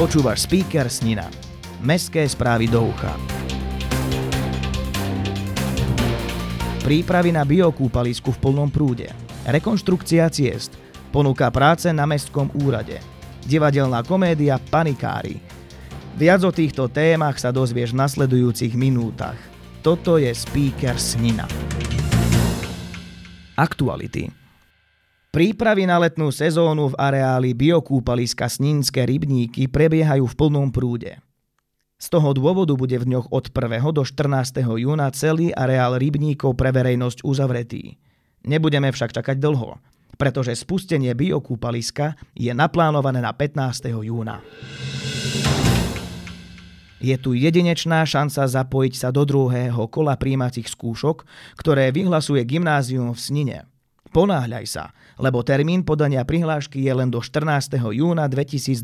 Počúvaš speaker Snina. Mestské správy do ucha. Prípravy na biokúpalisku v plnom prúde. Rekonštrukcia ciest. Ponúka práce na mestskom úrade. Divadelná komédia Panikári. Viac o týchto témach sa dozvieš v nasledujúcich minútach. Toto je speaker Snina. Aktuality. Prípravy na letnú sezónu v areáli biokúpaliska Sninské rybníky prebiehajú v plnom prúde. Z toho dôvodu bude v dňoch od 1. do 14. júna celý areál rybníkov pre verejnosť uzavretý. Nebudeme však čakať dlho, pretože spustenie biokúpaliska je naplánované na 15. júna. Je tu jedinečná šanca zapojiť sa do druhého kola príjmacích skúšok, ktoré vyhlasuje gymnázium v Snine – Ponáhľaj sa, lebo termín podania prihlášky je len do 14. júna 2022.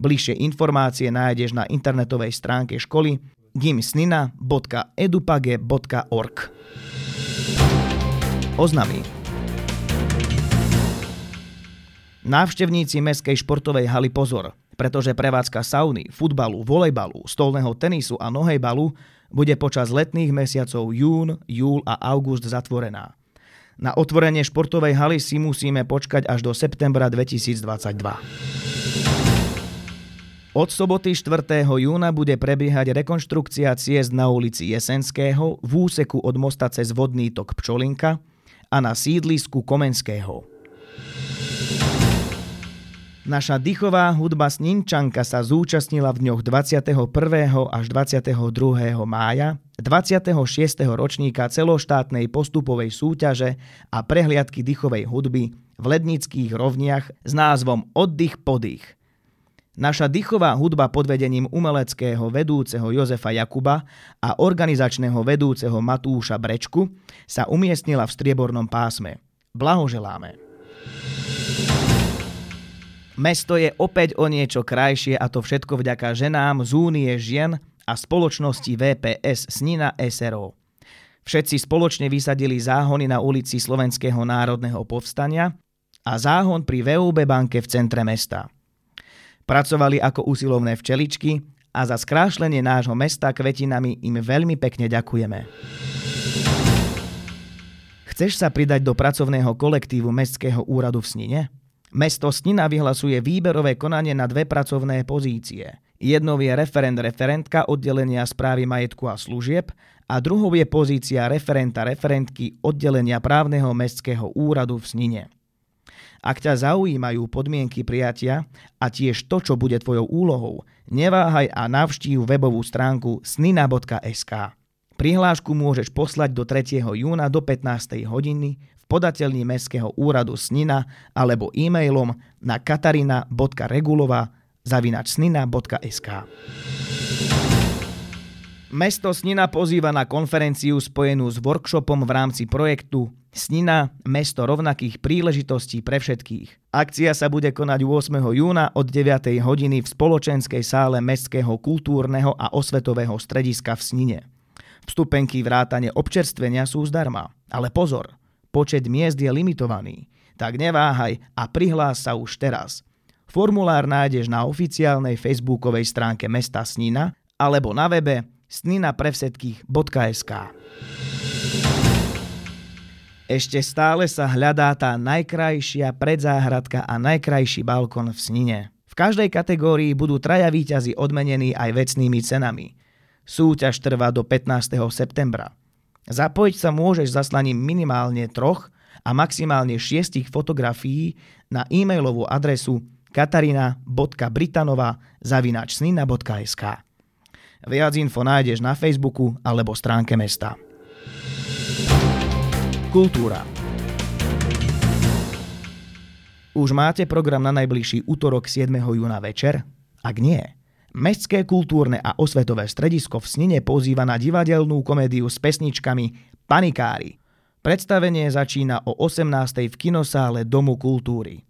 Bližšie informácie nájdeš na internetovej stránke školy gimsnina.edupage.org Oznamy Návštevníci Mestskej športovej haly pozor, pretože prevádzka sauny, futbalu, volejbalu, stolného tenisu a nohejbalu bude počas letných mesiacov jún, júl a august zatvorená. Na otvorenie športovej haly si musíme počkať až do septembra 2022. Od soboty 4. júna bude prebiehať rekonštrukcia ciest na ulici Jesenského v úseku od mosta cez vodný tok Pčolinka a na sídlisku Komenského. Naša dychová hudba Sninčanka sa zúčastnila v dňoch 21. až 22. mája 26. ročníka celoštátnej postupovej súťaže a prehliadky dychovej hudby v Lednických rovniach s názvom Oddych podých. Naša dychová hudba pod vedením umeleckého vedúceho Jozefa Jakuba a organizačného vedúceho Matúša Brečku sa umiestnila v striebornom pásme. Blahoželáme! Mesto je opäť o niečo krajšie a to všetko vďaka ženám z Únie žien a spoločnosti VPS Snina SRO. Všetci spoločne vysadili záhony na ulici Slovenského národného povstania a záhon pri VUB banke v centre mesta. Pracovali ako usilovné včeličky a za skrášlenie nášho mesta kvetinami im veľmi pekne ďakujeme. Chceš sa pridať do pracovného kolektívu Mestského úradu v Snine? Mesto Snina vyhlasuje výberové konanie na dve pracovné pozície. Jednou je referent-referentka oddelenia správy majetku a služieb a druhou je pozícia referenta-referentky oddelenia právneho mestského úradu v Snine. Ak ťa zaujímajú podmienky prijatia a tiež to, čo bude tvojou úlohou, neváhaj a navštív webovú stránku snina.sk. Prihlášku môžeš poslať do 3. júna do 15. hodiny podateľní Mestského úradu Snina alebo e-mailom na katarina.regulova zavinač snina.sk. Mesto Snina pozýva na konferenciu spojenú s workshopom v rámci projektu Snina – mesto rovnakých príležitostí pre všetkých. Akcia sa bude konať 8. júna od 9. hodiny v spoločenskej sále Mestského kultúrneho a osvetového strediska v Snine. Vstupenky vrátane občerstvenia sú zdarma. Ale pozor, Počet miest je limitovaný, tak neváhaj a prihlás sa už teraz. Formulár nájdeš na oficiálnej facebookovej stránke mesta Snina alebo na webe sninaprevsetkých.sk Ešte stále sa hľadá tá najkrajšia predzáhradka a najkrajší balkon v Snine. V každej kategórii budú traja výťazí odmenení aj vecnými cenami. Súťaž trvá do 15. septembra. Zapojiť sa môžeš zaslaním minimálne troch a maximálne šiestich fotografií na e-mailovú adresu katarina.britanova zavinačsnina.sk Viac info nájdeš na Facebooku alebo stránke mesta. Kultúra Už máte program na najbližší útorok 7. júna večer? Ak nie, Mestské kultúrne a osvetové stredisko v Snine pozýva na divadelnú komédiu s pesničkami Panikári. Predstavenie začína o 18. v kinosále Domu kultúry.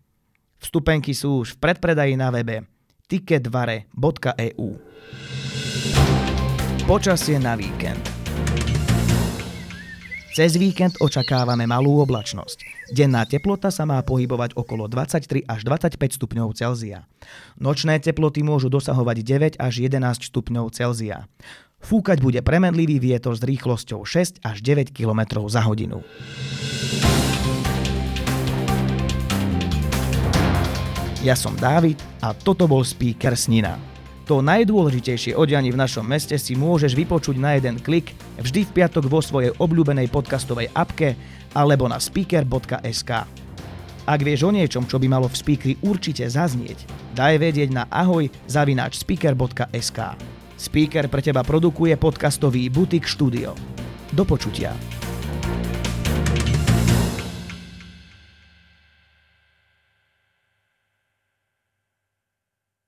Vstupenky sú už v predpredaji na webe ticketvare.eu Počasie na víkend Cez víkend očakávame malú oblačnosť. Denná teplota sa má pohybovať okolo 23 až 25 stupňov Celzia. Nočné teploty môžu dosahovať 9 až 11 stupňov Celzia. Fúkať bude premenlivý vietor s rýchlosťou 6 až 9 km za hodinu. Ja som Dávid a toto bol speaker Snina. To najdôležitejšie o v našom meste si môžeš vypočuť na jeden klik vždy v piatok vo svojej obľúbenej podcastovej apke alebo na speaker.sk. Ak vieš o niečom, čo by malo v speakeri určite zaznieť, daj vedieť na ahoj zavináč speaker.sk. Speaker pre teba produkuje podcastový Butik Studio. Do počutia.